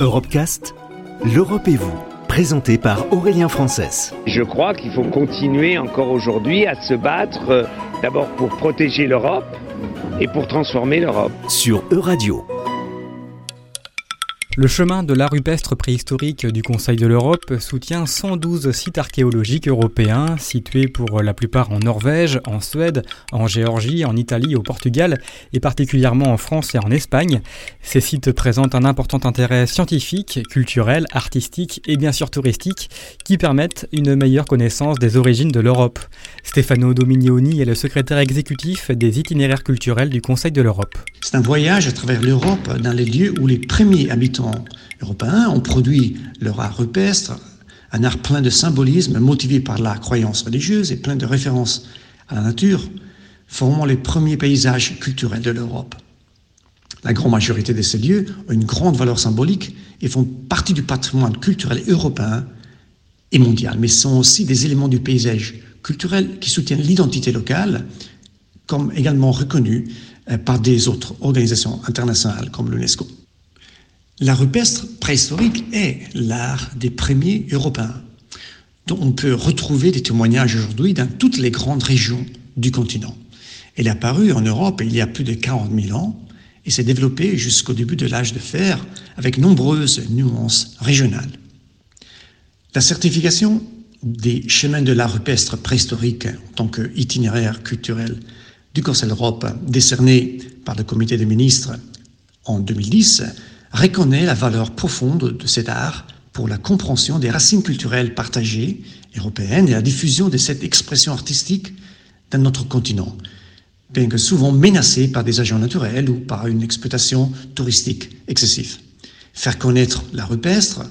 Europecast, l'Europe et vous, présenté par Aurélien Frances. Je crois qu'il faut continuer encore aujourd'hui à se battre euh, d'abord pour protéger l'Europe et pour transformer l'Europe. Sur Euradio. Le chemin de l'art rupestre préhistorique du Conseil de l'Europe soutient 112 sites archéologiques européens situés pour la plupart en Norvège, en Suède, en Géorgie, en Italie, au Portugal et particulièrement en France et en Espagne. Ces sites présentent un important intérêt scientifique, culturel, artistique et bien sûr touristique qui permettent une meilleure connaissance des origines de l'Europe. Stefano Dominioni est le secrétaire exécutif des itinéraires culturels du Conseil de l'Europe. C'est un voyage à travers l'Europe dans les lieux où les premiers habitants européens ont produit leur art rupestre, un art plein de symbolisme motivé par la croyance religieuse et plein de références à la nature, formant les premiers paysages culturels de l'Europe. La grande majorité de ces lieux ont une grande valeur symbolique et font partie du patrimoine culturel européen et mondial, mais sont aussi des éléments du paysage culturel qui soutiennent l'identité locale, comme également reconnus euh, par des autres organisations internationales comme l'UNESCO. L'art rupestre préhistorique est l'art des premiers européens, dont on peut retrouver des témoignages aujourd'hui dans toutes les grandes régions du continent. Elle est apparue en Europe il y a plus de 40 000 ans et s'est développée jusqu'au début de l'âge de fer avec nombreuses nuances régionales. La certification des chemins de l'art rupestre préhistorique en tant qu'itinéraire culturel du Conseil d'Europe décerné par le comité des ministres en 2010 reconnaît la valeur profonde de cet art pour la compréhension des racines culturelles partagées européennes et la diffusion de cette expression artistique dans notre continent, bien que souvent menacée par des agents naturels ou par une exploitation touristique excessive. Faire connaître la rupestre,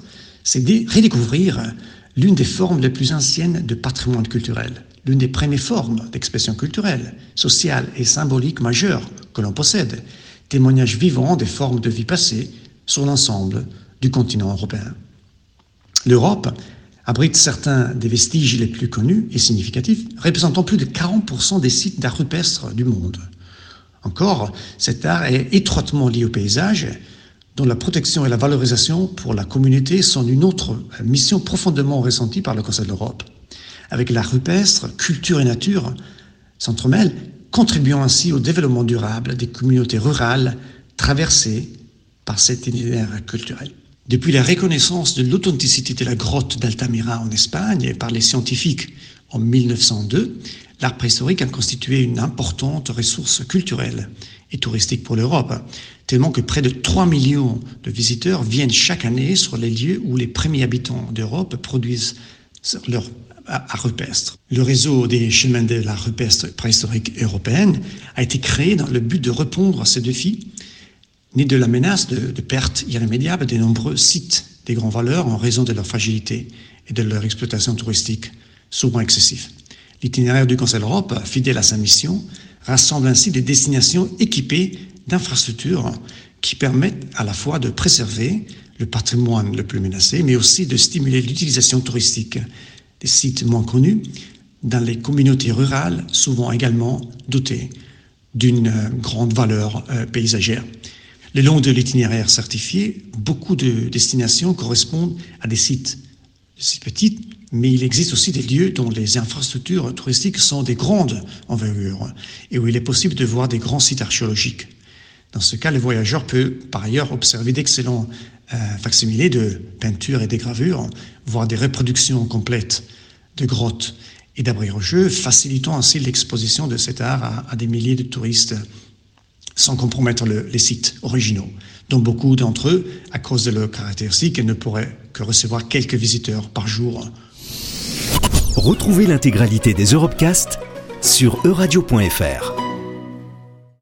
c'est redécouvrir l'une des formes les plus anciennes de patrimoine culturel, l'une des premières formes d'expression culturelle, sociale et symbolique majeure que l'on possède, témoignage vivant des formes de vie passée sur l'ensemble du continent européen. L'Europe abrite certains des vestiges les plus connus et significatifs, représentant plus de 40% des sites d'art rupestre du monde. Encore, cet art est étroitement lié au paysage, dont la protection et la valorisation pour la communauté sont une autre mission profondément ressentie par le Conseil de l'Europe. Avec l'art rupestre, culture et nature s'entremêlent, contribuant ainsi au développement durable des communautés rurales traversées par cet itinéraire culturel. Depuis la reconnaissance de l'authenticité de la grotte d'Altamira en Espagne par les scientifiques en 1902, l'art préhistorique a constitué une importante ressource culturelle et touristique pour l'Europe, tellement que près de 3 millions de visiteurs viennent chaque année sur les lieux où les premiers habitants d'Europe produisent leur art rupestre. Le réseau des chemins de l'art rupestre préhistorique européenne a été créé dans le but de répondre à ces défis ni de la menace de, de perte irrémédiable des nombreux sites des grandes valeurs en raison de leur fragilité et de leur exploitation touristique souvent excessive. L'itinéraire du Conseil d'Europe, fidèle à sa mission, rassemble ainsi des destinations équipées d'infrastructures qui permettent à la fois de préserver le patrimoine le plus menacé, mais aussi de stimuler l'utilisation touristique des sites moins connus dans les communautés rurales, souvent également dotées d'une grande valeur euh, paysagère. Le long de l'itinéraire certifié, beaucoup de destinations correspondent à des sites, si petits, mais il existe aussi des lieux dont les infrastructures touristiques sont des grandes envergures et où il est possible de voir des grands sites archéologiques. Dans ce cas, le voyageur peut par ailleurs observer d'excellents euh, facsimilés de peintures et de gravures, voir des reproductions complètes de grottes et d'abris rocheux, facilitant ainsi l'exposition de cet art à des milliers de touristes sans compromettre le, les sites originaux, dont beaucoup d'entre eux, à cause de leurs caractéristiques, ne pourraient que recevoir quelques visiteurs par jour. Retrouvez l'intégralité des Europecast sur euradio.fr.